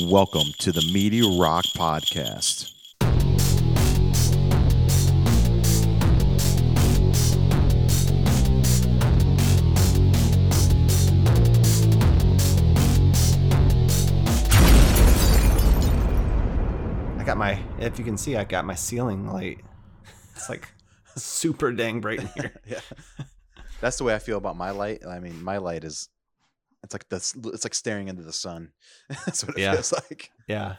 Welcome to the Media Rock Podcast. I got my, if you can see, I got my ceiling light. It's like super dang bright in here. yeah, that's the way I feel about my light. I mean, my light is it's like this. It's like staring into the sun. that's what it Yeah. feels like. Yeah.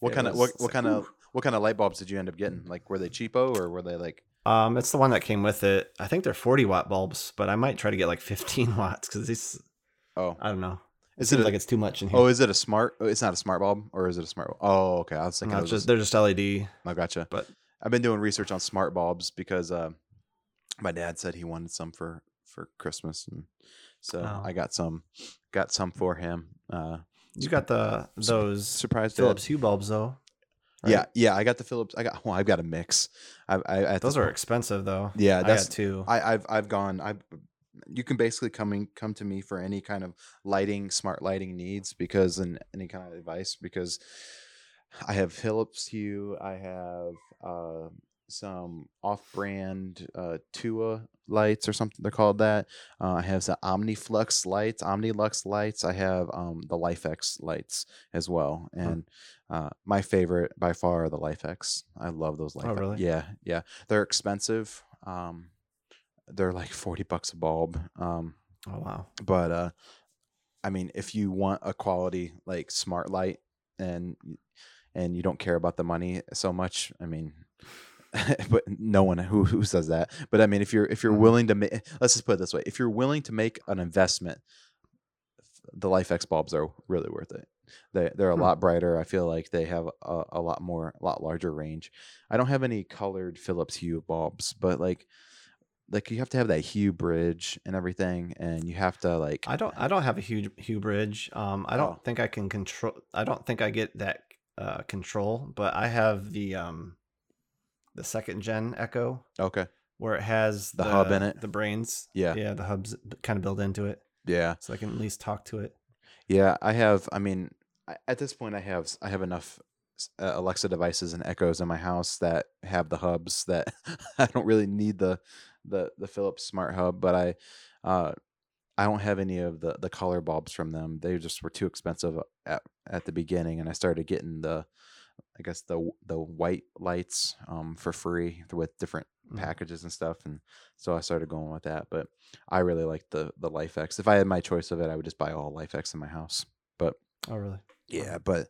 What It kind of what, what like, kind of what kind of light bulbs did you end up getting? Like, were they cheapo or were they like? Um, it's the one that came with it. I think they're 40 watt bulbs, but I might try to get like 15 watts because these, Oh, I don't know. It is seems it? A, like it's too much in here. oh, is it a smart? oh, It's not a smart bulb, or is it a smart? bulb? Oh, okay. I was thinking No, it was just, they're just LED. I gotcha. But I've been doing research on smart bulbs because uh, my dad said he wanted some for for Christmas, and so Oh. I got some got some for him. Uh, you got the those surprise. Philips Hue bulbs though. right? Yeah, yeah. I got the Philips. I got. Well, I've got a mix. I, I at Those are expensive though. Yeah, I that's. got two. I, I've I've gone. I you can basically come in, come to me for any kind of lighting, smart lighting needs because and any kind of advice because I have Philips Hue. I have uh, some off-brand uh, Tua lights or something they're called that. Uh, I have some OmniFlux lights, OmniLux lights. I have um, the LIFX lights as well, and uh, my favorite by far are the LIFX. I love those LIFX. really? Yeah, yeah. They're expensive. Um, they're like 40 bucks a bulb. Um, oh wow. but uh I mean if you want a quality like smart light and and you don't care about the money so much, I mean but no one who who says that. But I mean if you're if you're Mhm. willing to make let's just put it this way, if you're willing to make an investment the LIFX bulbs are really worth it. They they're a Hmm. lot brighter. I feel like they have a, a lot more, a lot larger range. I don't have any colored Philips Hue bulbs, but like like you have to have that hue bridge and everything, and you have to like I don't I don't have a huge Hue bridge. Um I don't Oh. think I can control I don't think I get that uh control, but I have the um the second gen Echo okay, where it has The hub in it? The brains. Yeah. Yeah, the hubs kind of built into it. yeah, So I can at least talk to it. yeah. I have. I mean, at this point, I have I have enough uh, Alexa devices and Echoes in my house that have the hubs that I don't really need the the the Philips Smart Hub, but I. Uh, I don't have any of the the color bulbs from them. They just were too expensive at at the beginning, and I started getting the, I guess the the white lights um for free with different Mhm. packages and stuff, and so I started going with that. But I really like the the LIFX. If I had my choice of it, I would just buy all LIFX in my house. But Oh really? yeah, but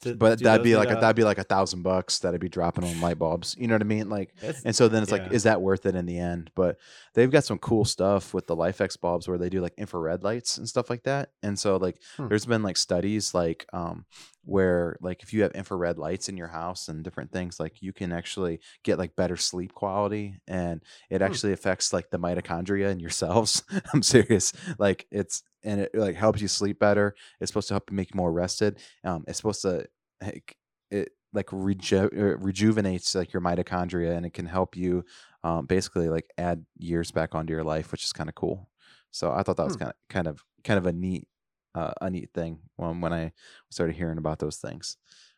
Do- but do that'd be like a, that'd be like a thousand bucks that I'd be dropping on light bulbs. You know what I mean? Like and so then it's like, is that worth it in the end? But they've got some cool stuff with the LIFX bulbs where they do like infrared lights and stuff like that. And so like Hmm. there's been like studies like um where like if you have infrared lights in your house and different things, like you can actually get like better sleep quality and it Hmm. actually affects like the mitochondria in your cells. I'm serious. Like it's and it like helps you sleep better. It's supposed to help you make you more rested. Um it's supposed to like, it like reju- uh, rejuvenates like your mitochondria and it can help you um, basically like add years back onto your life which is kind of cool so i thought that was Hmm. kind of kind of kind of a neat uh, a neat thing when when i started hearing about those things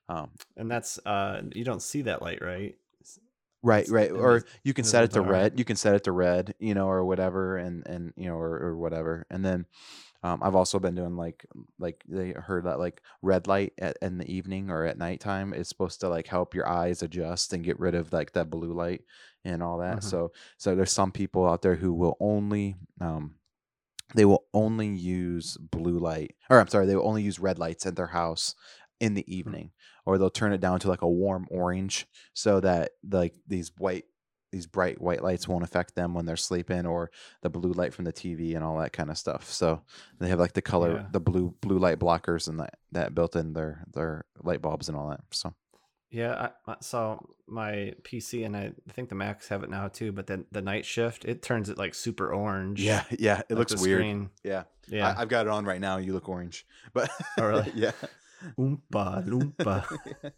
um, and that's uh you don't see that light, right? right right or you can set it to red you can set it to red you know or whatever and and you know or, or whatever and then um, I've also been doing like like they heard that like red light at in the evening or at nighttime is supposed to like help your eyes adjust and get rid of like that blue light and all that. Mhm. So so there's some people out there who will only um they will only use blue light or I'm sorry, they will only use red lights at their house in the hmm. evening or they'll turn it down to like a warm orange so that like these white these bright white lights won't affect them when they're sleeping or the blue light from the TV and all that kind of stuff. So they have like the color Yeah. the blue blue light blockers and that that built in their their light bulbs and all that. So Yeah, I, I saw my PC and I think the Macs have it now too. But then the night shift, it turns it like super orange. yeah, yeah, it like looks weird. screen. Yeah. Yeah, I, I've got it on right now. You look orange. But Oh, really? yeah. oompa loompa.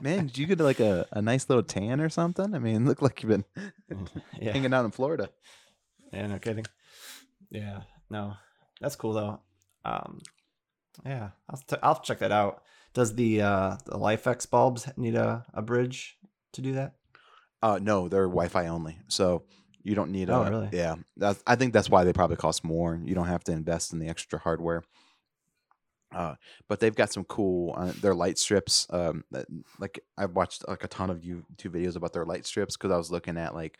Man, did you get like a, a nice little tan or something? I mean, look like you've been yeah, hanging out in Florida. yeah, no kidding. Yeah, no, that's cool though. Um, yeah, I'll t- I'll check that out. Does the uh, the LIFX bulbs need a, a bridge to do that? Uh, no, they're Wi-Fi only, so you don't need a. Oh, really? Yeah, that's, I think that's why they probably cost more. You don't have to invest in the extra hardware. Uh, but they've got some cool uh, their light strips. Um, that, like I've watched like a ton of YouTube videos about their light strips because I was looking at like,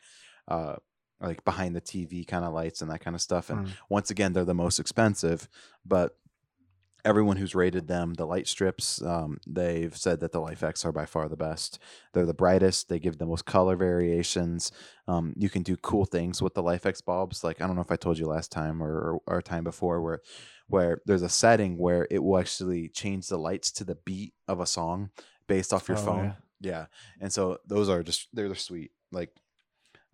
uh, like behind the TV kind of lights and that kind of stuff. And Mm. once again, they're the most expensive, but everyone who's rated them, the light strips, um, they've said that the LIFX are by far the best. They're the brightest. They give the most color variations. Um, you can do cool things with the LIFX bulbs. Like I don't know if I told you last time or, or a time before, where where there's a setting where it will actually change the lights to the beat of a song based off your Oh, phone. Yeah, and so those are just they're, they're sweet. Like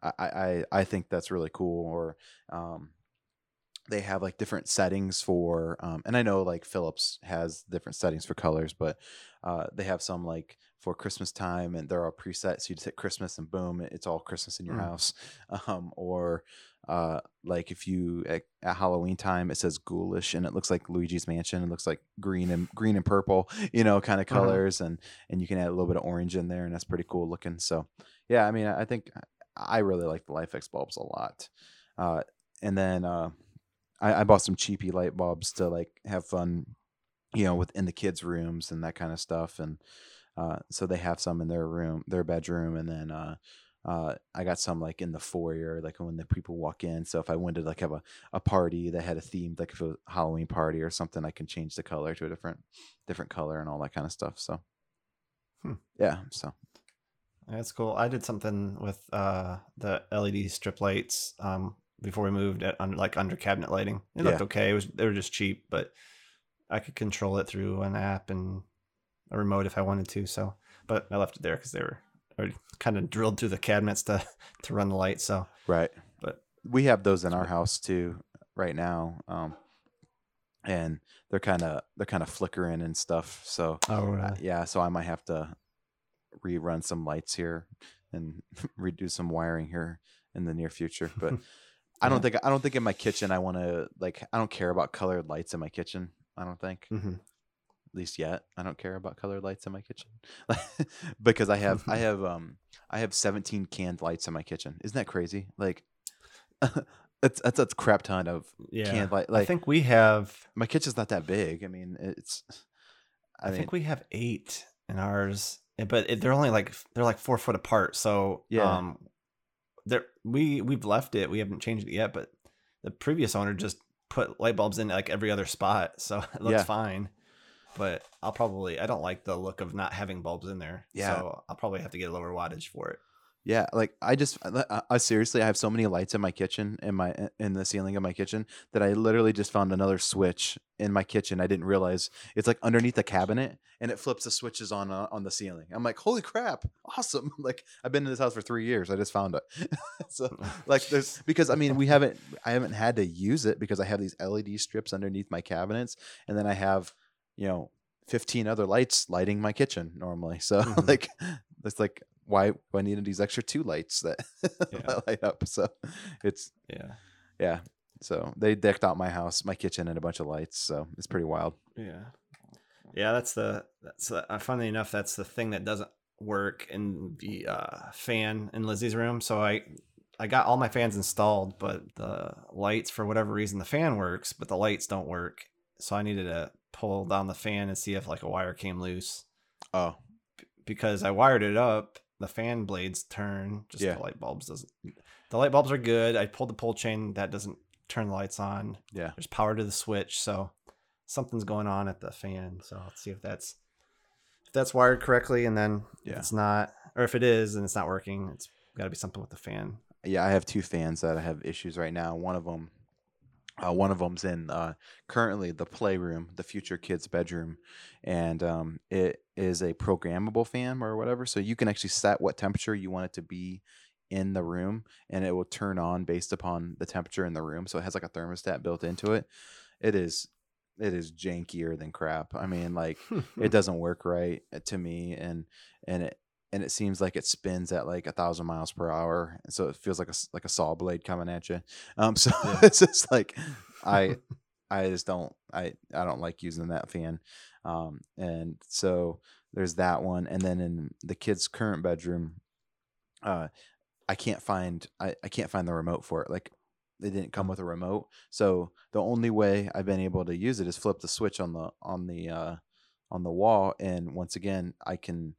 I, I I think that's really cool. Or um, they have like different settings for um, and i know like philips has different settings for colors but uh, they have some like for christmas time and they're all preset so you just hit christmas and boom it's all christmas in your Mm. house um, or uh, like if you at, at halloween time it says ghoulish and it looks like luigi's mansion it looks like green and green and purple you know kind of Mhm. colors and and you can add a little bit of orange in there and that's pretty cool looking so yeah i mean i I think i really like the lifx bulbs a lot uh, and then uh, I, I bought some cheapy light bulbs to like have fun, you know, within the kids' rooms and that kind of stuff. And uh, so they have some in their room, their bedroom, and then uh, uh, I got some like in the foyer, like when the people walk in. So if I wanted to like have a, a party that had a theme, like if it was a Halloween party or something, I can change the color to a different different color and all that kind of stuff. So Hmm. yeah, so That's cool. I did something with uh, the LED strip lights um, before we moved at under like under cabinet lighting. It looked Yeah. okay. It was they were just cheap, but I could control it through an app and a remote if I wanted to. So, but I left it there because they were kind of drilled through the cabinets to to run the light. So, right. But- we have those in our house too right now. Um, and they're kind of they're kind of flickering and stuff. So oh, Uh, yeah, so I might have to rerun some lights here and redo some wiring here in the near future. But I don't Yeah. think I don't think in my kitchen I want to like I don't care about colored lights in my kitchen. I don't think hmm at least yet. I don't care about colored lights in my kitchen because I have I have um I have 17 canned lights in my kitchen. Isn't that crazy? Like it's that's a crap ton of yeah. canned light. I think we have. my kitchen's not that big. I mean, it's I, I, mean, think we have eight in ours, eh, but it, they're only like they're like four foot apart. So Yeah. um, there we we've left it. We haven't changed it yet, but the previous owner just put light bulbs in like every other spot, so it looks Yeah. fine. But I'll probably I don't like the look of not having bulbs in there. Yeah. so I'll probably have to get a lower wattage for it. Yeah, like I just, I, I seriously, I have so many lights in my kitchen, in my, in the ceiling of my kitchen, that I literally just found another switch in my kitchen. I didn't realize it's like underneath the cabinet, and it flips the switches on uh, on the ceiling. I'm like, holy crap, awesome! Like I've been in this house for three years. I just found it. so like there's because I mean we haven't, I haven't had to use it because I have these LED strips underneath my cabinets, and then I have, you know. 15 other lights lighting my kitchen normally so Mhm. like it's like why I needed these extra two lights that Yeah. light up. So it's Yeah, yeah. So they decked out my house, my kitchen, and a bunch of lights. So it's pretty wild. yeah, yeah. That's the that's the, uh, funnily enough that's the thing that doesn't work in the uh, fan in Lizzie's room. So I I got all my fans installed, but the lights for whatever reason the fan works, but the lights don't work. So I needed to pull down the fan and see if like a wire came loose Oh, because I wired it up. The fan blades turn, just Yeah. the light bulbs doesn't. The light bulbs are good. I pulled the pull chain that doesn't turn the lights on. yeah. There's power to the switch, so something's going on at the fan. So let's see if that's if that's wired correctly, and then if it's not, or if it is and it's not working, it's got to be something with the fan. Yeah, I have two fans that I have issues right now. One of them, uh, one of them's in uh, currently the playroom, the future kid's bedroom, and um, it is a programmable fan or whatever. So you can actually set what temperature you want it to be in the room, and it will turn on based upon the temperature in the room. So it has like a thermostat built into it. It is, it is jankier than crap. I mean, like it doesn't work right uh, to me and and it and it seems like it spins at like a thousand miles per hour and so it feels like a like a saw blade coming at you um so Yeah. it's just like i i just don't i i don't like using that fan Um, and so there's that one, and then in the kid's current bedroom, uh, I can't find I, I can't find the remote for it. Like they didn't come with a remote, so the only way I've been able to use it is flip the switch on the on the uh, on the wall, and once again I can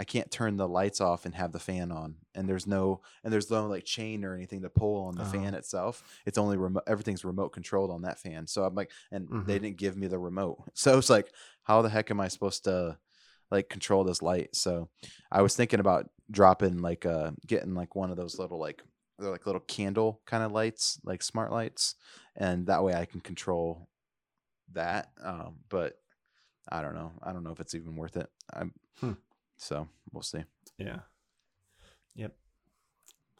I can't turn the lights off and have the fan on, and there's no and there's no like chain or anything to pull on the Oh. fan itself. It's only remote. Everything's remote controlled on that fan. So I'm like, and they Mhm. didn't give me the remote. So it's like, how the heck am I supposed to like control this light? So I was thinking about dropping like uh getting like one of those little like they're like little candle kind of lights, like smart lights, and that way I can control that. Um, but I don't know. I don't know if it's even worth it. I'm Hmm. So we'll see. Yeah. Yep.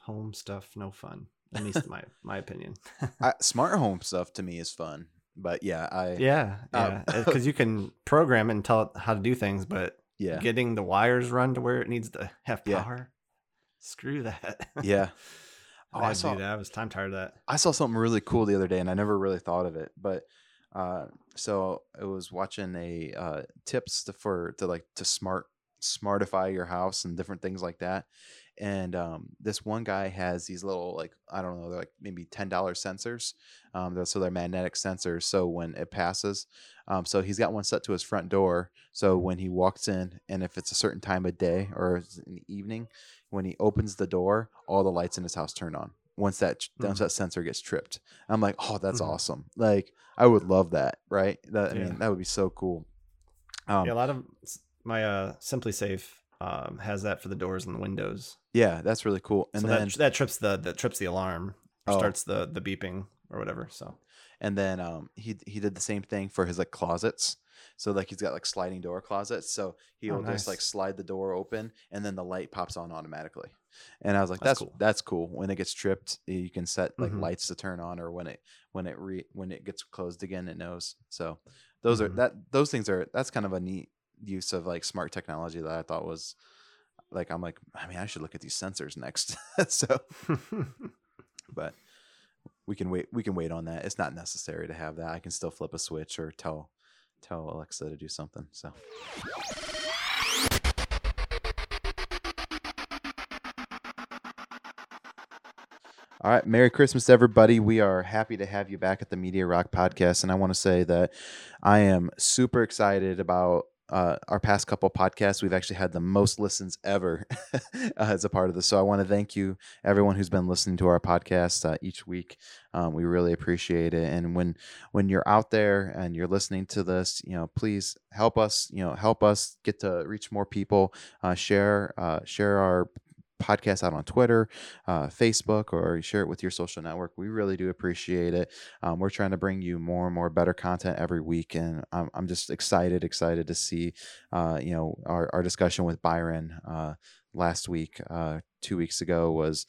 Home stuff, no fun. At least my my opinion. I, smart home stuff to me is fun, but yeah, I yeah, Um, yeah. Because you can program and tell it how to do things, but yeah getting the wires run to where it needs to have Yeah. power, screw that. yeah. I Oh, I to saw that. I was time tired of that. I saw something really cool the other day, and I never really thought of it. But uh, so I was watching a uh, tips to, for to like to smart smartify your house and different things like that. And um, this one guy has these little like I don't know, they're like maybe ten dollar sensors. Um, they're, so they're magnetic sensors. So when it passes, um, so he's got one set to his front door. So when he walks in, and if it's a certain time of day or in the evening, when he opens the door, all the lights in his house turn on. Once that once Mhm. that sensor gets tripped, I'm like, oh, that's Mhm. awesome. Like I would love that, right? That I Yeah. mean, that would be so cool. Um, yeah, a lot of my uh SimpliSafe um has that for the doors and the windows. yeah, that's really cool. And so then that that trips the that trips the alarm or Oh. starts the the beeping or whatever. So and then um, he he did the same thing for his like closets. So like he's got like sliding door closets. So he'll Oh, just like slide the door open, and then the light pops on automatically. And I was like, That's that's cool. that's cool. When it gets tripped, you can set like Mhm. lights to turn on, or when it when it re when it gets closed again, it knows. So those are Mhm. that those things are that's kind of a neat use of like smart technology that I thought was like I'm like I mean I should look at these sensors next. so but we can wait we can wait on that. It's not necessary to have that. I can still flip a switch or tell tell alexa to do something so. All right. Merry christmas everybody. We are happy to have you back at the media rock podcast and i want to say that i am super excited about uh, our past couple podcasts we've actually had the most listens ever uh, as a part of this so i want to thank you everyone who's been listening to our podcast uh, each week. Um, we really appreciate it. And when when you're out there and you're listening to this, you know, please help us. You know, help us get to reach more people. Uh, share uh, share our podcast out on Twitter, uh, Facebook, or share it with your social network. We really do appreciate it. Um, we're trying to bring you more and more better content every week, and I'm, I'm just excited, excited to see, uh, you know, our, our discussion with Byron uh, last week, uh, two weeks ago was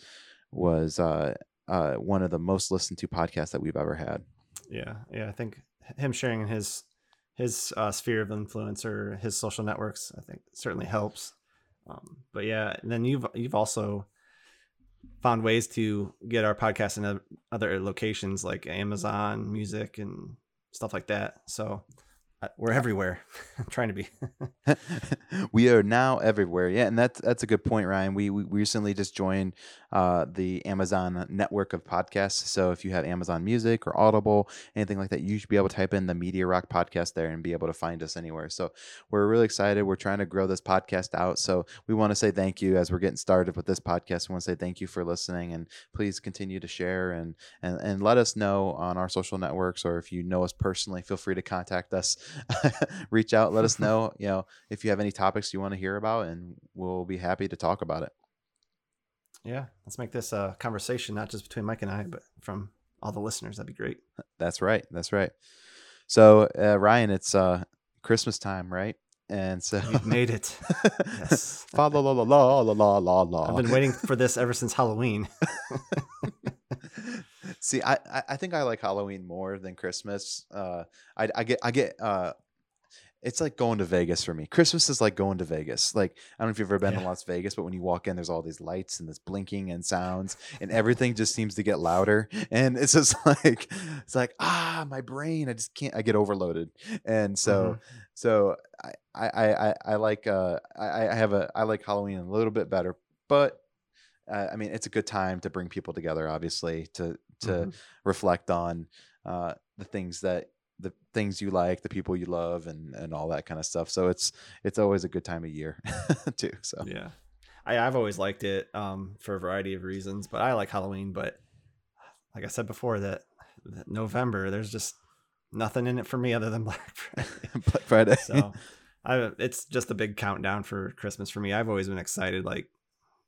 was uh, uh, one of the most listened to podcasts that we've ever had. yeah, yeah. I think him sharing his his sphere of influence or his social networks, I think certainly helps. Um, but yeah, and then you've you've also found ways to get our podcast in other locations like Amazon Music and stuff like that. So we're everywhere, I'm trying to be. we are now everywhere. Yeah, and that's that's a good point, Ryan. We we recently just joined uh, the Amazon network of podcasts. So if you have Amazon Music or Audible, anything like that, you should be able to type in the Media Rock podcast there and be able to find us anywhere. So we're really excited. We're trying to grow this podcast out. So we want to say thank you as we're getting started with this podcast. We want to say thank you for listening and please continue to share and and and let us know on our social networks or if you know us personally, feel free to contact us. reach out, let us know, you know, if you have any topics you want to hear about, and we'll be happy to talk about it. Yeah, let's make this a conversation not just between Mike and I, but from all the listeners. That'd be great. That's right. That's right. So uh, Ryan, it's uh, Christmas time, right? And so you've made it. yes. La la la la la la la la. I've been waiting for this ever since Halloween. See, I, I think I like Halloween more than Christmas. Uh, I I get I get uh, it's like going to Vegas for me. Christmas is like going to Vegas. Like I don't know if you've ever been to Las Vegas, but when you walk in, there's all these lights and this blinking and sounds, and everything just seems to get louder. And it's just like it's like ah, my brain, I just can't. I get overloaded, and so Mhm. so I I I, I- I like uh I I have a I like Halloween a little bit better, but. Uh, I mean, it's a good time to bring people together, obviously, to to Mhm. reflect on uh, the things that the things you like, the people you love, and and all that kind of stuff. So it's it's always a good time of year too. So Yeah. I, I've always liked it um, for a variety of reasons, but I like Halloween. But like I said before, that, that November, there's just nothing in it for me other than Black Friday. Black Friday. so I, it's just a big countdown for Christmas for me. I've always been excited. Like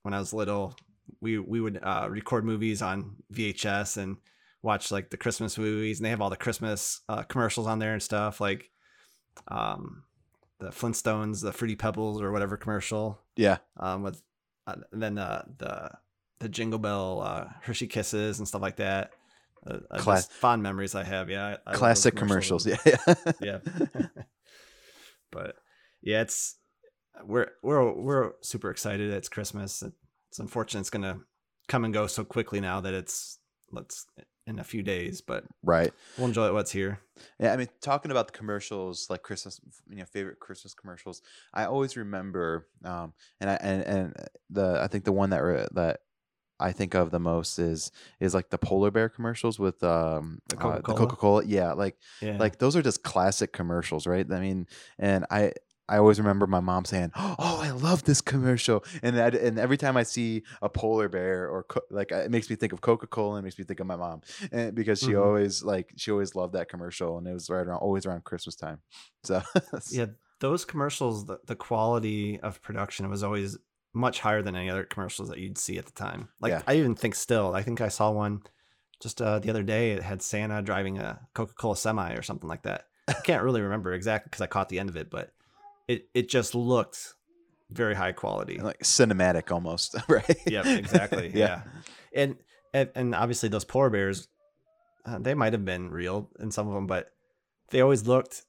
when I was little, we we would uh, record movies on VHS and watch like the Christmas movies, and they have all the Christmas uh, commercials on there and stuff like um, the Flintstones, the Fruity Pebbles, or whatever commercial yeah, um, with uh, then uh, the the Jingle Bell uh, Hershey Kisses and stuff like that. Uh, uh, Class- fond memories I have. Yeah, I- I classic commercials. Yeah, yeah. yeah. but yeah, it's we're we're we're super excited. It's Christmas. It's unfortunate it's gonna come and go so quickly now that it's let's in a few days, but right. we'll enjoy what's here. Yeah, I mean, talking about the commercials, like Christmas, you know, favorite Christmas commercials. I always remember, um, and I and, and the I think the one that re- that I think of the most is is like the polar bear commercials with um The uh, the Coca-Cola? Coca Cola. Yeah, like Yeah, like those are just classic commercials, right? I mean, and I I always remember my mom saying, "Oh, I love this commercial," and that, and every time I see a polar bear or co- like it makes me think of Coca Cola and it makes me think of my mom, and because she Mhm. always like she always loved that commercial, and it was right around always around Christmas time. So yeah. Those commercials, the, the quality of production was always much higher than any other commercials that you'd see at the time. Like Yeah. I even think still, I think I saw one just uh, the other day. It had Santa driving a Coca Cola semi or something like that. I can't really remember exactly because I caught the end of it, but it it just looked very high quality. like cinematic almost, right? Yep, exactly. Yeah. yeah. And, and and obviously those polar bears, uh, they might have been real in some of them, but they always looked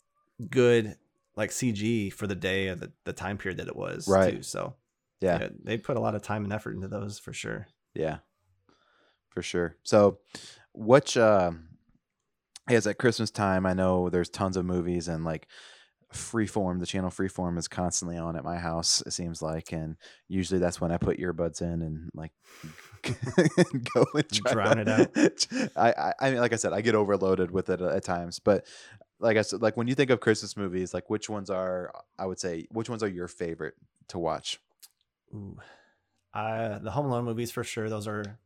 good, like CG for the day of the, the time period that it was. Right. Too. So yeah. yeah, they put a lot of time and effort into those for sure. Yeah, for sure. So, which, um, I guess at Christmas time, I know there's tons of movies and like Freeform, the channel Freeform is constantly on at my house, it seems like. And usually that's when I put earbuds in and like go and Drown it out. I, I, I mean, like I said, I get overloaded with it at times, but like I said, like when you think of Christmas movies, like which ones are, I would say, which ones are your favorite to watch? Ooh. Uh, the Home Alone movies for sure. Those are,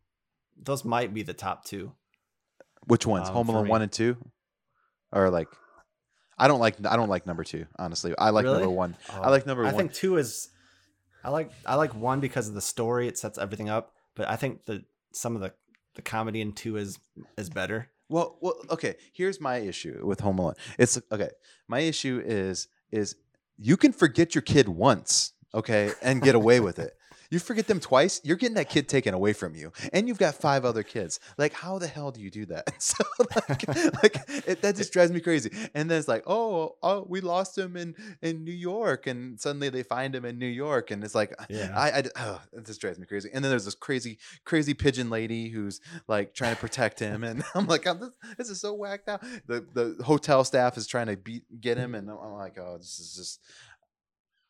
those might be the top two. Which ones? Um, Home Alone one and two, or like, I don't like I don't like number two. Honestly, I like Really? number one. I Oh, like number I one. I think two is, I like I like one because of the story. It sets everything up. But I think the some of the the comedy in two is is better. Well, well, okay. Here's my issue with Home Alone. It's okay. My issue is is you can forget your kid once, okay, and get away with it. You forget them twice, you're getting that kid taken away from you, and you've got five other kids. Like, how the hell do you do that? So, like, like it, that just drives me crazy. And then it's like, oh, oh, we lost him in in New York, and suddenly they find him in New York, and it's like, uh, Yeah. I, I oh, this drives me crazy. And then there's this crazy, crazy pigeon lady who's like trying to protect him, and I'm like, I'm, this, this is so whacked out. The the hotel staff is trying to beat get him, mm-hmm. and I'm like, oh, this is just.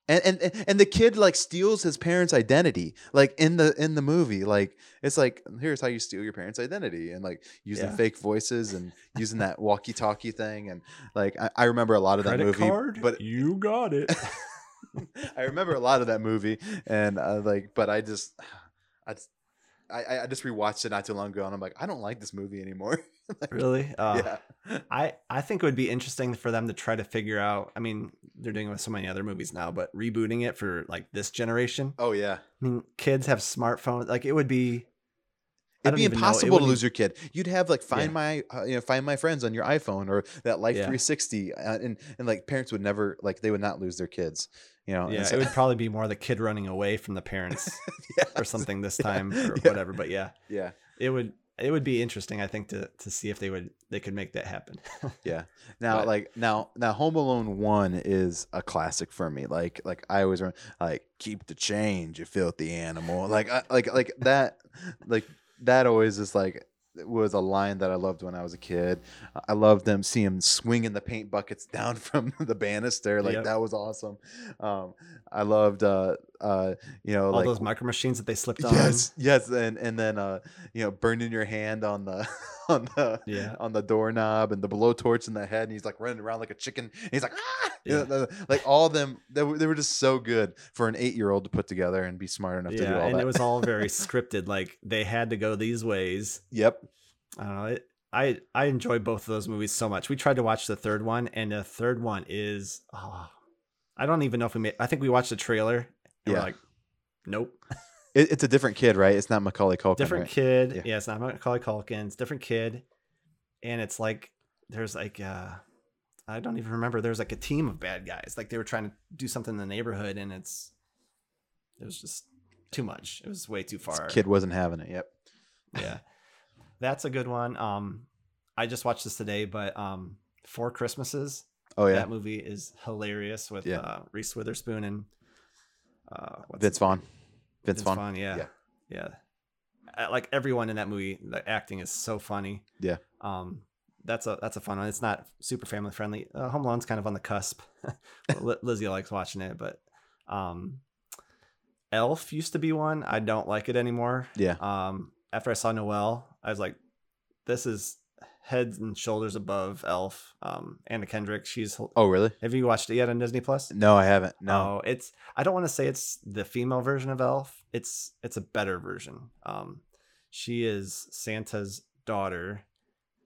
And, and and- the kid like steals his parents' identity, like in the in the movie, like it's like here's how you steal your parents' identity, and like using Yeah. fake voices and using that walkie-talkie thing, and like I, I remember a lot of that movie, but you got it. I remember a lot of that movie, and uh, like, but I just, I, just- I, I just rewatched it not too long ago, and I'm like, I don't like this movie anymore. Like, really? Uh, yeah, I I think it would be interesting for them to try to figure out. I mean, they're doing it with so many other movies now, but rebooting it for like this generation. oh yeah, I mean, kids have smartphones. Like it would be. It'd be know. It impossible to lose your kid. You'd have like find Yeah. my, uh, you know, find my friends on your iPhone or that Life Yeah. 360, uh, and and like parents would never like they would not lose their kids, you know. Yeah, so- it would probably be more the kid running away from the parents yeah, or something this Yeah, time or yeah. whatever. But yeah, Yeah, it would it would be interesting, I think, to to see if they would they could make that happen. Yeah. Now, But- like now, now, Home Alone one is a classic for me. Like, like I always remember, like keep the change, you filthy animal. Like, I, like, like that, like that always is like was a line that I loved when I was a kid. I loved them see him swinging the paint buckets down from the banister. Like Yep. that was awesome. Um, I loved, uh, uh, you know, All like those micro machines that they slipped on. Yes, yes, and and then uh, you know, burning your hand on the on the Yeah. on the doorknob and the blowtorch in the head, and he's like running around like a chicken. And he's like, ah, You know, like all of them, they were, they were just so good for an eight year old to put together and be smart enough to do all and that. And it was all very scripted. Like they had to go these ways. yep, I don't know. It, I I enjoy both of those movies so much. We tried to watch the third one, and the third one is oh, I don't even know if we made. I think we watched the trailer. And Yeah. We're like, nope. it, it's a different kid, right? It's not Macaulay Culkin. different right? kid. Yeah. Yeah. it's not Macaulay Culkin. It's different kid, and it's like there's like uh, I don't even remember. There's like a team of bad guys. Like they were trying to do something in the neighborhood, and it's it was just too much. It was way too This far. kid wasn't having it. Yep. yeah, that's a good one. Um, I just watched this today, but um, Four Christmases. Oh yeah, That movie is hilarious with Yeah. uh, Reese Witherspoon and uh, what's Vince Vaughn. name? Vince, Vaughn. Vaughn, yeah. Yeah. Yeah. Uh, Like everyone in that movie, the acting is so funny. Yeah. Um that's a that's a fun one. It's not super family friendly. Uh, Home Alone's kind of on the cusp. Lizzie likes watching it, but um Elf used to be one. I don't like it anymore. Yeah. Um after I saw Noelle, I was like this is heads and shoulders above Elf. Um Anna Kendrick, she's Oh really? Have you watched it yet on Disney Plus? No, I haven't. No. No, it's I don't want to say it's the female version of Elf. It's it's a better version. Um she is Santa's daughter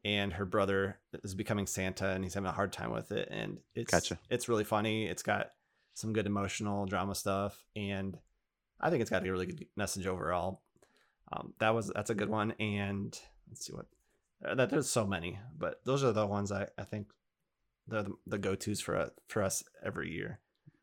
and her brother is becoming Santa and he's having a hard time with it and it's Gotcha. it's really funny. It's got some good emotional drama stuff and I think it's got a really good message overall. Um that was that's a good one and let's see what uh, that there's so many, but those are the ones I I think they're the, the go-tos for us for us every year.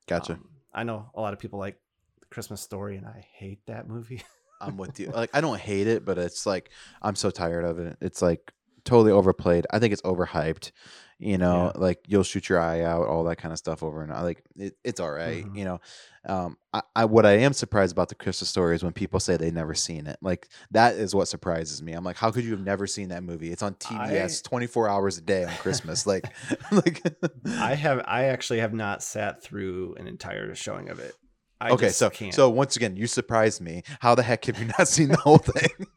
Gotcha. Um, I know a lot of people like the Christmas Story, and I hate that movie. I'm with you. Like I don't hate it, but it's like I'm so tired of it. It's like totally overplayed. I think it's overhyped. You know, like you'll shoot your eye out, all that kind of stuff over and I like it, it's all right, Mhm. You know, um, I, I what I am surprised about the Christmas story is when people say they've never seen it. Like that is what surprises me. I'm like, how could you have never seen that movie? It's on TBS 24 hours a day on Christmas. like, like I have, I actually have not sat through an entire showing of it. I okay, just so can't. so once again, you surprised me. How the heck have you not seen the whole thing?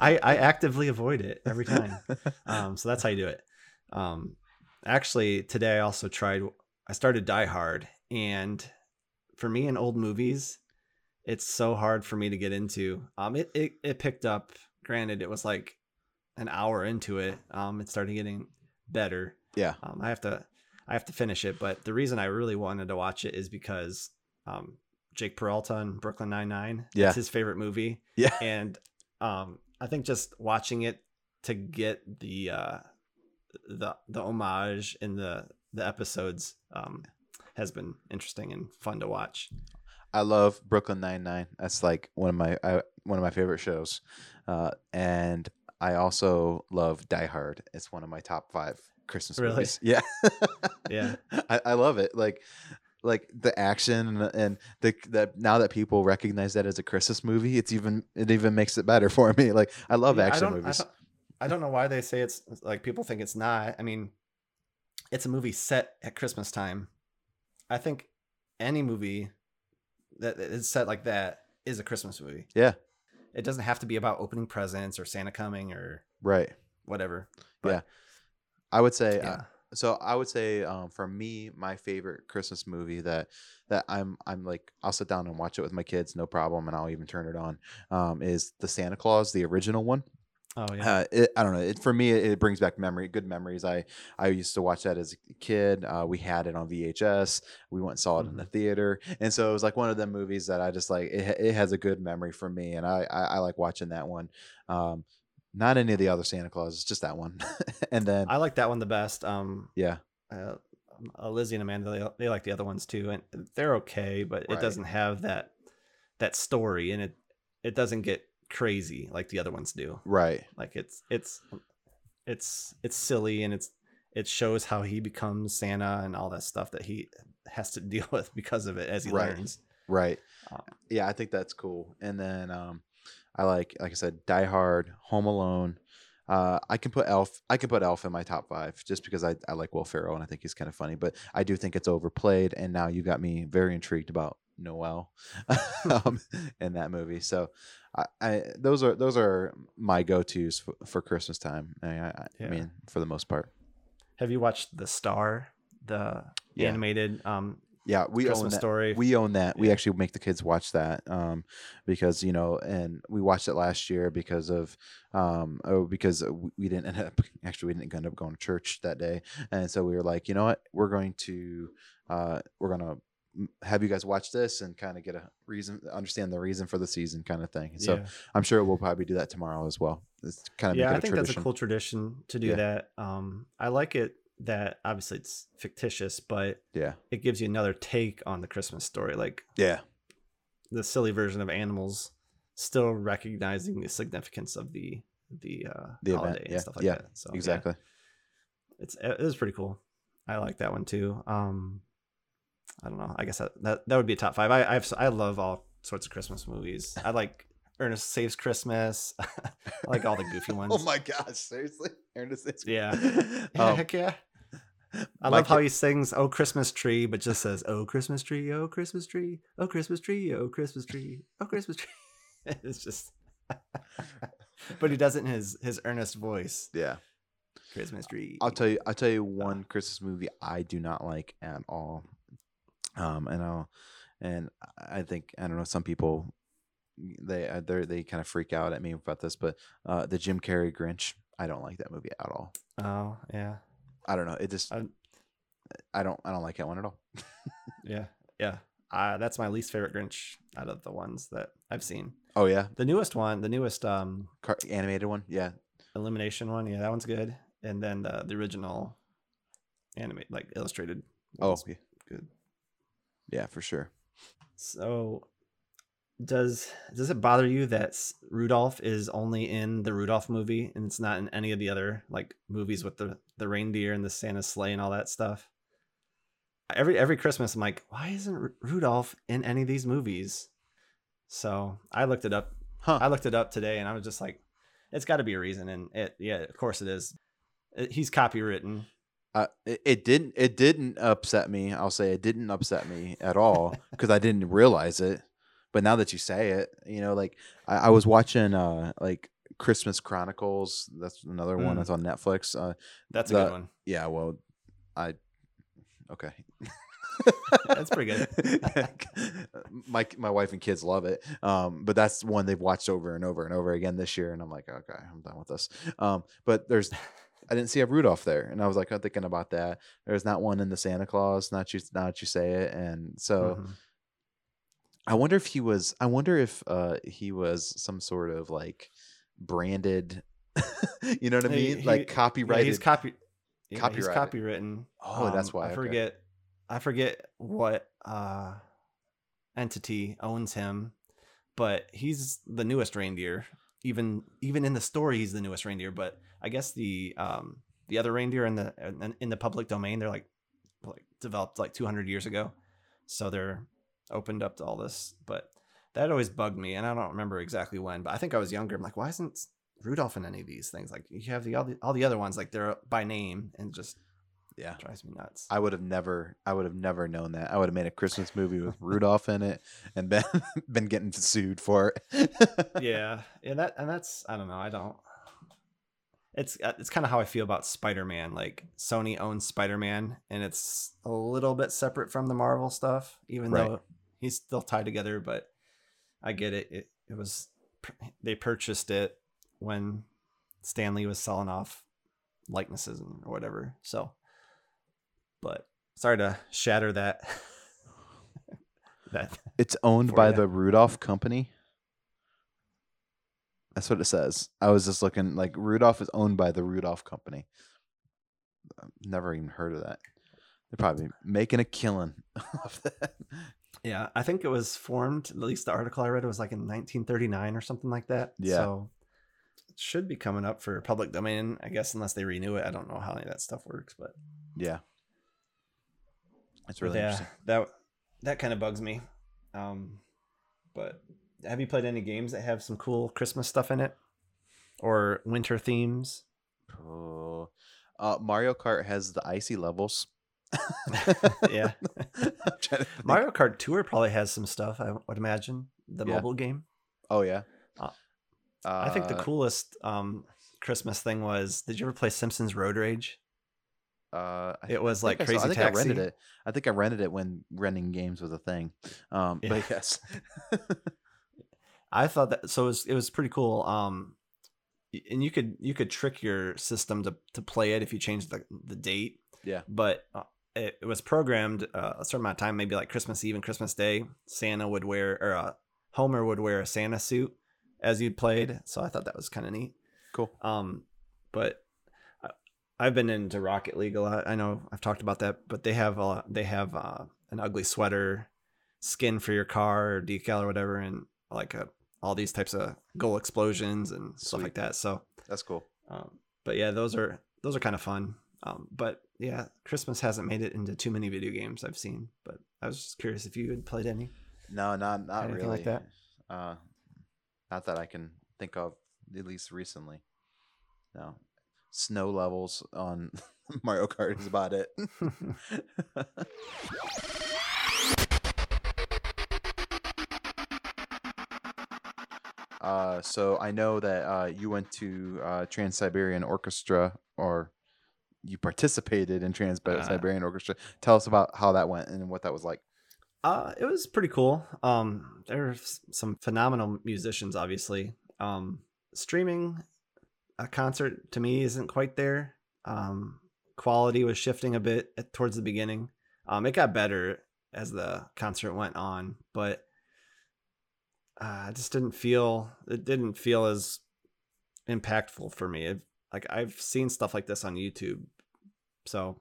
I, I actively avoid it every time. um, so that's how you do it. Um, actually, today I also tried. I started Die Hard, and for me in old movies, it's so hard for me to get into. Um, it it, it picked up. Granted, it was like an hour into it. Um, it started getting better. Yeah. Um, I have to I have to finish it, but the reason I really wanted to watch it is because um, Jake Peralta on Brooklyn Nine Nine. Yeah. It's his favorite movie yeah. and um i think just watching it to get the uh the the homage in the the episodes um has been interesting and fun to watch I love Brooklyn Nine Nine. That's like one of my I, one of my favorite shows, uh, and I also love Die Hard. It's one of my top five Christmas Really? movies. Yeah, Yeah. I, I love it. Like, like the action and, the that now that people recognize that as a Christmas movie, it's even it even makes it better for me. Like, I love Yeah, action don't, movies. I don't, I don't know why they say it's like people think it's not i mean it's a movie set at christmas time i think any movie that is set like that is a christmas movie Yeah, it doesn't have to be about opening presents or santa coming or right. whatever Yeah. I would say uh, so I would say um, for me, my favorite Christmas movie that that I'm I'm like I'll sit down and watch it with my kids, no problem, and I'll even turn it on. Um, is the Santa Claus, the original one? Oh yeah Uh, it, I don't know. It, for me, it, it brings back memory, good memories. I I used to watch that as a kid. Uh, we had it on VHS. We went and saw it in the theater, and so it was like one of the movies that I just like. It, it has a good memory for me, and I I, I like watching that one. Um, not any of the other Santa Clauses, just that one. and then I like that one the best. Um, yeah, uh, uh, Lizzie and Amanda they, they like the other ones too, and they're okay, but Right. it doesn't have that that story, and it it doesn't get crazy like the other ones do. right. Like it's it's it's it's silly and it's it shows how he becomes Santa and all that stuff that he has to deal with because of it as he Right. learns. Right. Um, yeah, I think that's cool. And then um I like like I said, Die Hard, Home Alone. Uh, I can put Elf. I can put Elf in my top five just because I, I like Will Ferrell and I think he's kind of funny. But I do think it's overplayed. And now you got me very intrigued about Noelle um, in that movie. So I, I those are those are my go tos for, for Christmas time. I, I, I Yeah. mean, for the most part. Have you watched The Star, the Yeah. animated um Yeah, we own that. story? We own that. We actually make the kids watch that um, because you know, and we watched it last year because of um, oh, because we didn't end up actually we didn't end up going to church that day, and so we were like, you know what, we're going to uh, we're gonna have you guys watch this and kind of get a reason, understand the reason for the season, kind of thing. So yeah. I'm sure we'll probably do that tomorrow as well. It's kind of yeah, I think tradition. that's a cool tradition to do Yeah. that. Um, I like it that obviously it's fictitious, but Yeah, it gives you another take on the Christmas story, like yeah, the silly version of animals, still recognizing the significance of the the uh, The event, holiday yeah, and stuff like yeah, that. So yeah, exactly. it's it was pretty cool. I like that one too. Um, I don't know. I guess that that, that would be a top five. I I've, I love all sorts of Christmas movies. I like Ernest Saves Christmas. I like all the goofy ones. Oh my gosh, seriously, Ernest Saves. Yeah. Yeah, Um, heck yeah. I love how kid- he sings "Oh Christmas Tree," but just says "Oh Christmas Tree, Oh Christmas Tree, Oh Christmas Tree, Oh Christmas Tree, Oh Christmas Tree." it's just, but he does it in his his earnest voice. yeah. Christmas tree. I'll tell you. I'll tell you one Christmas movie I do not like at all. Um, and I'll, and I think I don't know. Some people, they uh, they they kind of freak out at me about this, but uh, the Jim Carrey Grinch, I don't like that movie at all. Oh yeah, I don't know. It just, I'm- I don't, I don't like that one at all. yeah, yeah. Uh, that's my least favorite Grinch out of the ones that I've seen. Oh yeah, The newest one, the newest um Car- animated one. Yeah, Illumination one, yeah, that one's good. And then the the original animate like illustrated. Oh, yeah. good. Yeah, for sure. So does does it bother you that Rudolph is only in the Rudolph movie and it's not in any of the other like movies with the the reindeer and the Santa sleigh and all that stuff? Every every Christmas I'm like, why isn't Ru- Rudolph in any of these movies? So I looked it up. Huh? I looked it up today and I was just like, it's got to be a reason. And it yeah, of course it is. It- he's copywritten. Uh, it, it didn't it didn't upset me. I'll say it didn't upset me at all because I didn't realize it. But now that you say it, you know, like I, I was watching uh like Christmas Chronicles. That's another one Mm. that's on Netflix. Uh, That's a good one. yeah, well, I okay. That's pretty good. my my wife and kids love it. Um, but that's one they've watched over and over and over again this year, and I'm like, okay, I'm done with this. Um, but there's I didn't see a Rudolph there, and I was like, I'm thinking about that. There's not one in the Santa Claus. Not you, Not that you say it, and so Mhm. I wonder if he was. I wonder if uh he was some sort of like branded. you know what I mean? he- like Yeah, copyrighted. he's copy. Yeah, he's copywritten. Oh, that's Um, why, I okay. forget. I forget what uh entity owns him, but he's the newest reindeer. Even even in the story, he's the newest reindeer. But I guess the um the other reindeer in the in, in the public domain, they're like like developed like 200 years ago, so they're opened up to all this. But that always bugged me, and I don't remember exactly when. But I think I was younger. I'm like, why isn't Rudolph in any of these things? Like you have the all the, all the other ones, like they're by name, and just yeah. drives me nuts. I would have never. I would have never known that. I would have made a Christmas movie with Rudolph in it, and been been getting sued for it. yeah, yeah, that and that's I don't know. I don't. It's uh, it's kind of how I feel about Spider-Man. Like Sony owns Spider-Man, and it's a little bit separate from the Marvel stuff, even Right. though he's still tied together. But I get it. It it was they purchased it when Stan Lee was selling off likenesses and or whatever. So, but sorry to shatter that. that It's owned by ya. the Rudolph Company. That's what it says. I was just looking like Rudolph is owned by the Rudolph Company. I've never even heard of that. They're probably making a killing off that. Yeah, I think it was formed. At least the article I read was like in 1939 or something like that. Yeah. So it should be coming up for public domain, I guess, unless they renew it. I don't know how any of that stuff works, but Yeah. It's really yeah, interesting. that that kind of bugs me. Um, but have you played any games that have some cool Christmas stuff in it, or winter themes? Oh. Uh, Mario Kart has the icy levels. Yeah. I'm trying to think. Mario Kart Tour probably has some stuff. I would imagine the Yeah. mobile game. Oh yeah. Uh, I think the Uh, coolest um, Christmas thing was. Did you ever play Simpsons Road Rage? Uh, It was like think I Crazy I think Taxi. I rented it. I think I rented it when renting games was a thing. Um, Yeah. but yes. I thought that so it was it was pretty cool. Um, and you could you could trick your system to to play it if you change the the date. Yeah. But uh, it, it was programmed uh, a certain amount of time, maybe like Christmas Eve and Christmas Day. Santa would wear or uh, Homer would wear a Santa suit as you played. So I thought that was kind of neat. cool. Um, but I've been into Rocket League a lot. I know I've talked about that, but they have a they have uh, an ugly sweater skin for your car or decal or whatever, and like a, all these types of goal explosions and stuff Sweet. like that. So, That's cool. um, but yeah, those are those are kind of fun. Um, but yeah, Christmas hasn't made it into too many video games I've seen. But I was just curious if you had played any. No, not not really. like that? Uh, not that I can think of, at least recently. No, snow levels on Mario Kart is about it. uh, so I know that uh, you went to uh, Trans Siberian Orchestra, or you participated in Trans Uh, Siberian Orchestra. Tell us about how that went and what that was like. Uh, it was pretty cool. Um, there's some phenomenal musicians, obviously. Um, streaming a concert to me isn't quite there. Um, quality was shifting a bit towards the beginning. Um, it got better as the concert went on, but uh, I just didn't feel it didn't feel as impactful for me. It, like I've seen stuff like this on YouTube, so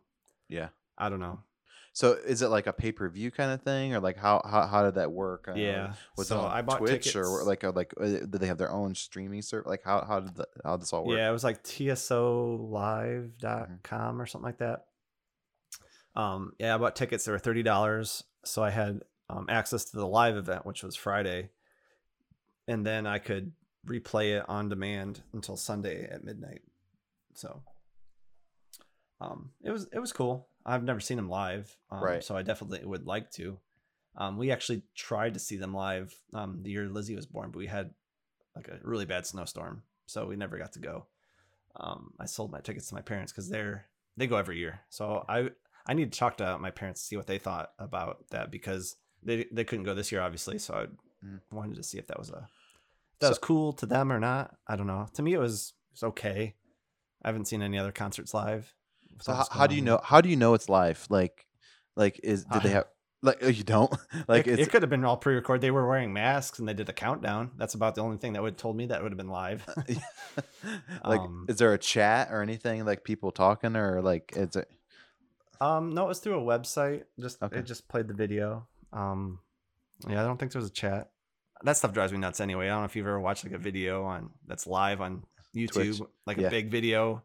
Yeah. I don't know. So is it like a pay per view kind of thing, or like how how, how did that work? Uh, Yeah, was so it on I bought Twitch or like a, like uh, did they have their own streaming service? Like how how did the, how this all work? Yeah, it was like tsolive.com or something like that. Um, yeah, I bought tickets. They were thirty dollars, so I had um, access to the live event, which was Friday, and then I could replay it on demand until Sunday at midnight. So, um, it was it was cool. I've never seen them live, um, Right. So I definitely would like to. Um, we actually tried to see them live um, the year Lizzie was born, but we had like a really bad snowstorm, so we never got to go. Um, I sold my tickets to my parents because they're they go every year. So I I need to talk to my parents to see what they thought about that because they they couldn't go this year, obviously. So I Mhm. wanted to see if that was a that So- was cool to them or not. I don't know. To me, it was it was okay. I haven't seen any other concerts live. So how, how do you know how do you know it's live? Like like is did they have like oh, you don't like it, it's it could have been all pre-recorded. They were wearing masks and they did a countdown. That's about the only thing that would have told me that would have been live. like Um, is there a chat or anything like people talking or like is it Um, no, it was through a website. Just Okay. it just played the video. Um, yeah, I don't think there was a chat. That stuff drives me nuts anyway. I don't know if you've ever watched like a video on that's live on YouTube, Twitch. like Yeah. a big video.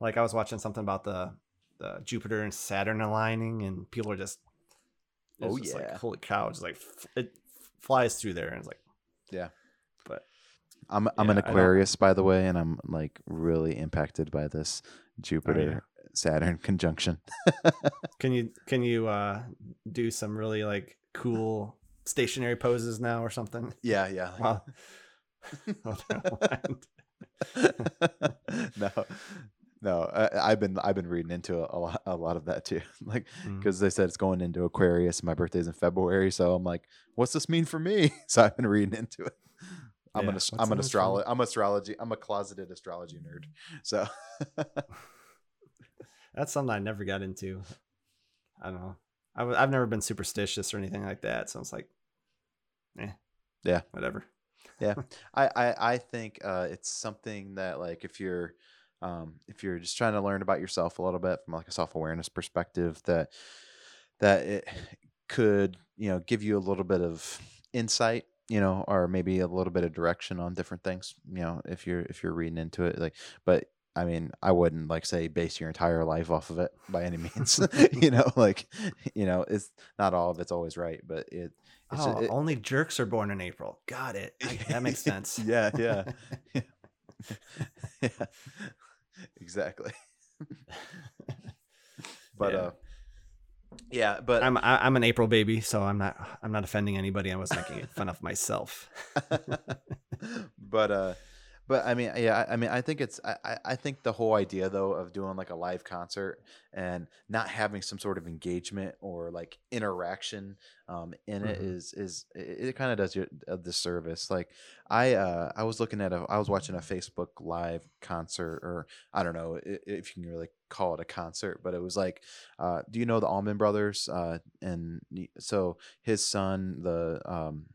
Like I was watching something about the the Jupiter and Saturn aligning, and people are just Oh, just yeah. like holy cow, it's like it flies through there, and it's like Yeah. But I'm I'm Yeah, an Aquarius by the way and I'm like really impacted by this Jupiter Saturn conjunction. can you can you uh do some really like cool stationary poses now or something? yeah, yeah. Wow. Oh, no, no. I, I've been I've been reading into a, a lot a lot of that too. Like Mm. because they said it's going into Aquarius. and My birthday's in February, so I'm like, what's this mean for me? So I've been reading into it. I'm Yeah, an I'm an astrology I'm astrology I'm a closeted astrology nerd. So That's something I never got into. I don't know. I w- I've never been superstitious or anything like that. So it's like, eh, Yeah. whatever. Yeah, I, I I think uh, it's something that like if you're um, if you're just trying to learn about yourself a little bit from like a self awareness perspective that that it could you know give you a little bit of insight you know or maybe a little bit of direction on different things you know if you're if you're reading into it like but I mean, I wouldn't like say base your entire life off of it by any means. you know, like you know, it's not all of it's always right, but it. It's oh, it- only jerks are born in April. Got it. I, that makes sense. yeah, yeah, yeah, exactly. but Yeah. uh, yeah, but I'm I, I'm an April baby, so I'm not I'm not offending anybody. I was making fun of myself. but uh but i mean yeah i mean i think it's I, I- think the whole idea though of doing like a live concert and not having some sort of engagement or like interaction um in it Mhm. is is it, it kind of does you a disservice like i uh i was looking at a i was watching a facebook live concert or i don't know if you can really call it a concert but it was like uh do you know the Allman brothers uh and so his son the um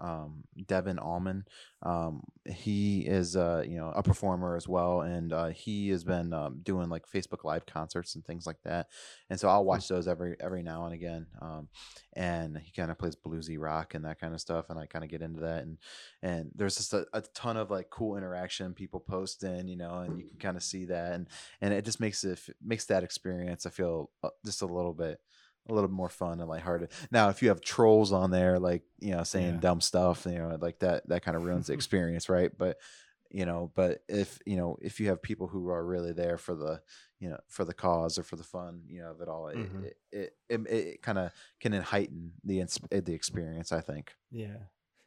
um, Devon Allman. Um, he is, uh, you know, a performer as well, and uh, he has been um, doing like Facebook Live concerts and things like that. And so I'll watch those every every now and again. Um, and he kind of plays bluesy rock and that kind of stuff, and I kind of get into that. And and there's just a, a ton of like cool interaction, people posting, you know, and you can kind of see that, and and it just makes it makes that experience I feel uh, just a little bit a little more fun and lighthearted. Now, if you have trolls on there, like you know, saying Yeah. dumb stuff, you know, like that, that kind of ruins the experience, right? But you know, but if you know, if you have people who are really there for the, you know, for the cause or for the fun, you know, of it all, it Mhm. it it, it, it kind of can heighten the eh, the experience. I think. Yeah.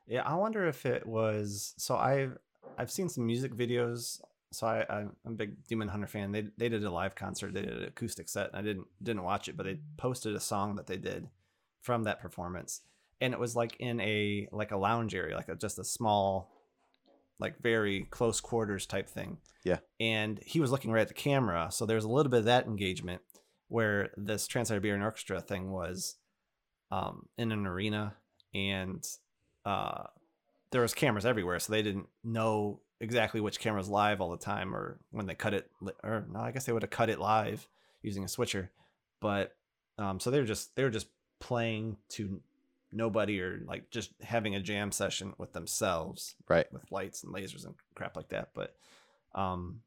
Yeah, I wonder if it was so I've I've seen some music videos. So I I'm a big Demon Hunter fan. They they did a live concert, they did an acoustic set. And I didn't didn't watch it, but they posted a song that they did from that performance. And it was like in a like a lounge area, like a, just a small like very close quarters type thing. Yeah. And he was looking right at the camera, so there was a little bit of that engagement where this Trans Siberian Orchestra thing was um, in an arena and uh, there was cameras everywhere, so they didn't know exactly which camera's live all the time or when they cut it. li- Or no, I guess they would have cut it live using a switcher, but um, so they were just they were just playing to nobody or like just having a jam session with themselves Right. with lights and lasers and crap like that. But um,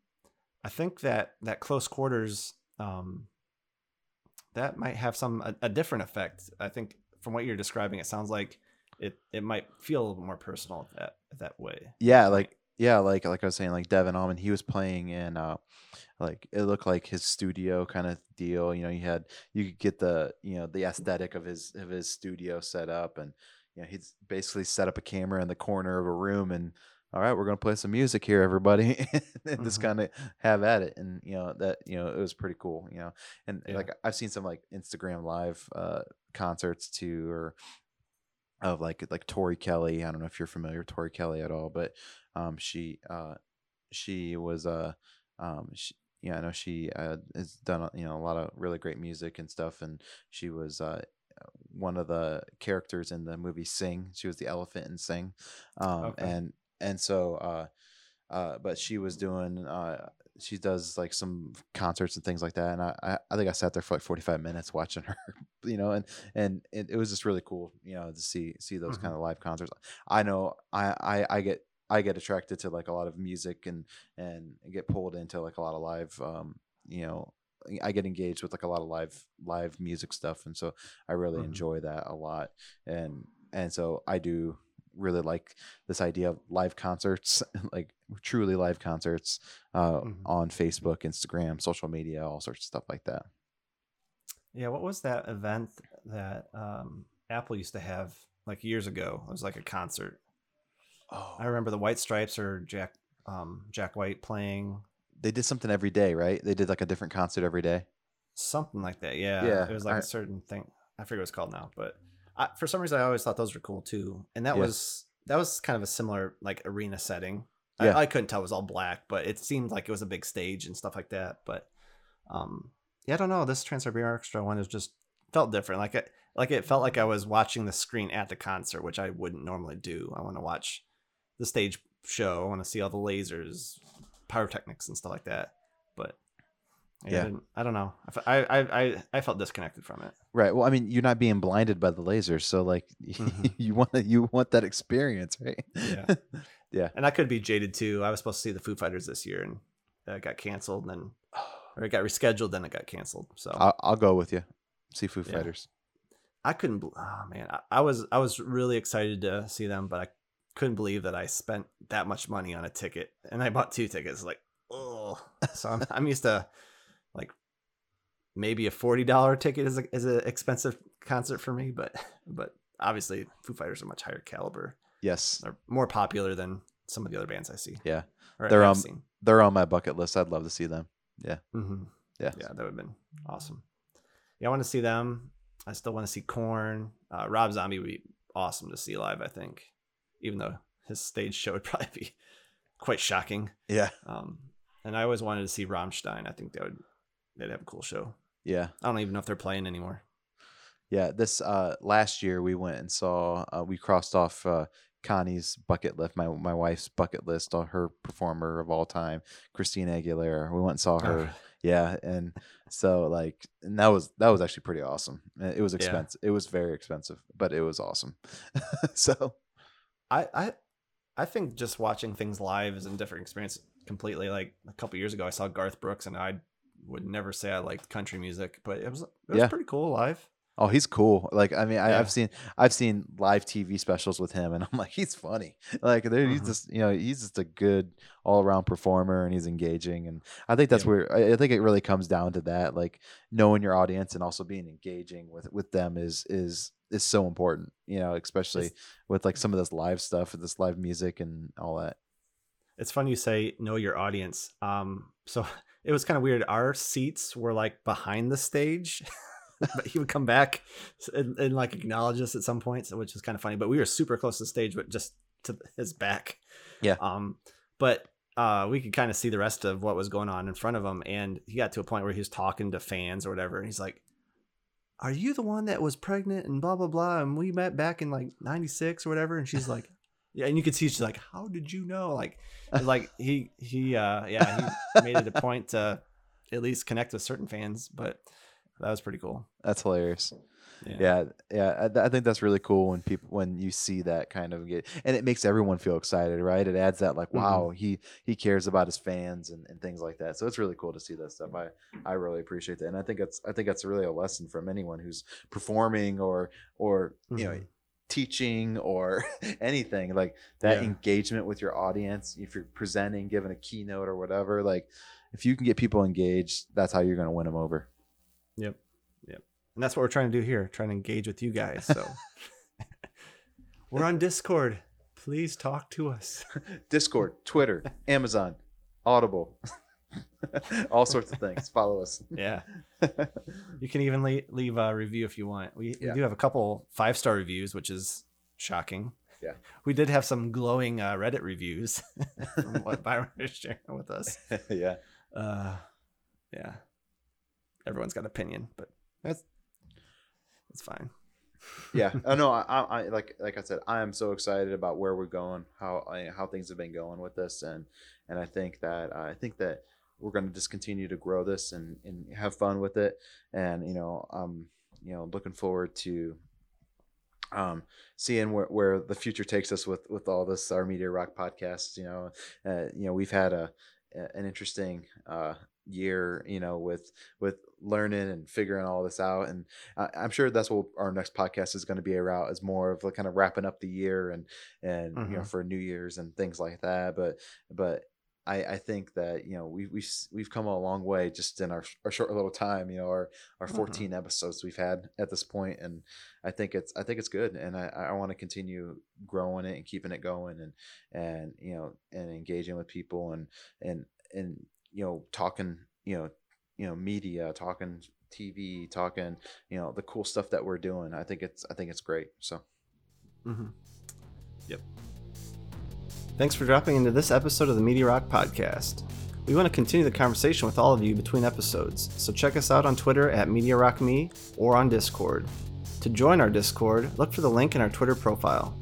I think that that close quarters um, that might have some a, a different effect. I think from what you're describing, it sounds like it it might feel a little more personal that that way. Yeah, like yeah, like like I was saying, like Devon Allman, he was playing in uh like it looked like his studio kind of deal. You know, you had you could get the you know the aesthetic of his of his studio set up, and you know he's basically set up a camera in the corner of a room, and all right, we're gonna play some music here, everybody, and just Mhm. kind of have at it. And you know that you know it was pretty cool. You know, and Yeah. like I've seen some like Instagram live uh concerts too, or of like like Tori Kelly. I don't know if you're familiar with Tori Kelly at all, but um, she uh, she was uh, um, she, yeah, I know she uh, has done you know a lot of really great music and stuff, and she was uh, one of the characters in the movie Sing. She was the elephant in Sing, um, Okay. and and so uh, uh, but she was doing uh, she does like some concerts and things like that, and I I, I think I sat there for like forty five minutes watching her, you know, and and it, it was just really cool, you know, to see see those Mhm. kind of live concerts. I know I, I I get I get attracted to like a lot of music and and get pulled into like a lot of live um you know I get engaged with like a lot of live live music stuff and so I really Mhm. enjoy that a lot and and so I do really like this idea of live concerts like truly live concerts uh Mhm. on Facebook, Instagram, social media, all sorts of stuff like that. Yeah, what was that event that um, Apple used to have like years ago? It was like a concert. Oh, I remember the White Stripes or Jack um, Jack White playing they did something every day, right? They did like a different concert every day. something like that. Yeah, Yeah, it was like a I- certain thing. I forget what it's called now, but I, for some reason I always thought those were cool too. And that Yeah. was that was kind of a similar like arena setting. Yeah. I, I couldn't tell it was all black, but it seemed like it was a big stage and stuff like that. But um, yeah, I don't know. This Trans Siberian Orchestra one is just felt different. Like it like it felt like I was watching the screen at the concert, which I wouldn't normally do. I want to watch the stage show. I want to see all the lasers, pyrotechnics, and stuff like that. Yeah. I, didn't- I don't know. I, I, I, I, felt disconnected from it. Right. Well, I mean, you're not being blinded by the lasers, so like Mhm. you want you want that experience, right? Yeah. Yeah. And I could be jaded too. I was supposed to see the Foo Fighters this year, and that got canceled, and then or it got rescheduled, then it got canceled. So I'll, I'll go with you. See Foo Yeah. Fighters. I couldn't. Oh man, I, I was I was really excited to see them, but I couldn't believe that I spent that much money on a ticket, and I bought two tickets. Like, oh, so I'm I'm used to like maybe a forty dollar ticket is a, is an expensive concert for me, but but obviously Foo Fighters are much higher caliber. Yes, They're more popular than some of the other bands I see. Yeah. They're, have um, seen. they're on my bucket list. I'd love to see them. hmm Yeah. Yeah, that would have been awesome. Yeah, I want to see them. I still want to see Korn. Uh, Rob Zombie would be awesome to see live. I think, even though his stage show would probably be quite shocking. Yeah. Um, and I always wanted to see Rammstein. I think they would they'd have a cool show. Yeah. I don't even know if they're playing anymore. Yeah. This uh last year we went and saw uh, we crossed off uh Connie's bucket list, my my wife's bucket list on her performer of all time, Christina Aguilera. We went and saw her. Yeah, and so like and that was that was actually pretty awesome. Uh, It was Yeah. expensive. It was very expensive, but it was awesome. so I I I think just watching things live is a different experience completely. Like a couple years ago, I saw Garth Brooks, and I would never say I liked country music, but it was it was Yeah. pretty cool live. Oh, he's cool. Like I mean, I, Yeah. I've seen I've seen live TV specials with him, and I'm like, he's funny. Like there, he's Mhm. just you know he's just a good all around performer, and he's engaging. And I think that's Yeah. where I, I think it really comes down to that, like knowing your audience and also being engaging with with them is is is so important. You know, especially It's- with like some of this live stuff, this live music and all that. It's funny you say know your audience. Um, so it was kind of weird. Our seats were like behind the stage, but he would come back and, and like acknowledge us at some points, which was kind of funny. But we were super close to the stage, but just to his back. Yeah. Um, but uh, we could kind of see the rest of what was going on in front of him, and he got to a point where he was talking to fans or whatever, and he's like. Are you the one that was pregnant and blah blah blah? And we met back in like '96 or whatever. And she's like, "Yeah." And you could see she's like, "How did you know?" Like, like he he uh yeah he made it a point to at least connect with certain fans but that was pretty cool That's hilarious. yeah yeah yeah I, th- I think that's really cool when people when you see that kind of get and it makes everyone feel excited right it adds that like Mhm. wow he he cares about his fans and, and things like that so it's really cool to see that stuff i i really appreciate that and i think it's i think that's really a lesson from anyone who's performing or or you know Mhm. Teaching or anything like that Yeah. engagement with your audience if you're presenting giving a keynote or whatever like if you can get people engaged that's how you're going to win them over. Yep yep. And that's what we're trying to do here trying to engage with you guys so. We're on discord. Please talk to us. Discord, Twitter, Amazon, Audible, all sorts of things. Follow us. yeah you can even leave, leave a review if you want we, Yeah. we do have a couple five star reviews which is shocking Yeah. we did have some glowing uh, reddit reviews from what byron is sharing with us yeah, uh yeah everyone's got an opinion but that's it's fine yeah. Oh no, I, I I- like like I said, I am so excited about where we're going, how I, how things have been going with this, and and I think that I think that we're going to just continue to grow this and and have fun with it, and you know, um, you know, looking forward to um seeing where, where the future takes us with with all this our media rock podcasts you know. Uh, you know we've had a an interesting uh year you know with with learning and figuring all this out. And I, i'm sure that's what our next podcast is going to be around is more of like kind of wrapping up the year and and you know Mhm. for new year's and things like that. But but I, I think that you know we, we've we've come a long way just in our, our short little time you know our our Mhm. 14 episodes we've had at this point and I think it's I think it's good and I, I want to continue growing it and keeping it going and and you know and engaging with people and and and you know talking you know you know media talking TV talking you know the cool stuff that we're doing I think it's I think it's great so Mm-hmm. Yep. Thanks for dropping into this episode of the Media Rock Podcast. We want to continue the conversation with all of you between episodes, so check us out on Twitter at Media Rock Me or on Discord. To join our Discord, look for the link in our Twitter profile.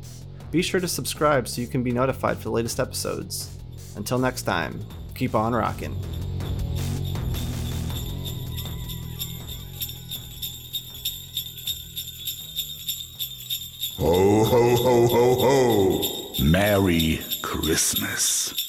Be sure to subscribe so you can be notified for the latest episodes. Until next time, keep on rocking'. Ho, ho, ho, ho, ho! Merry Christmas.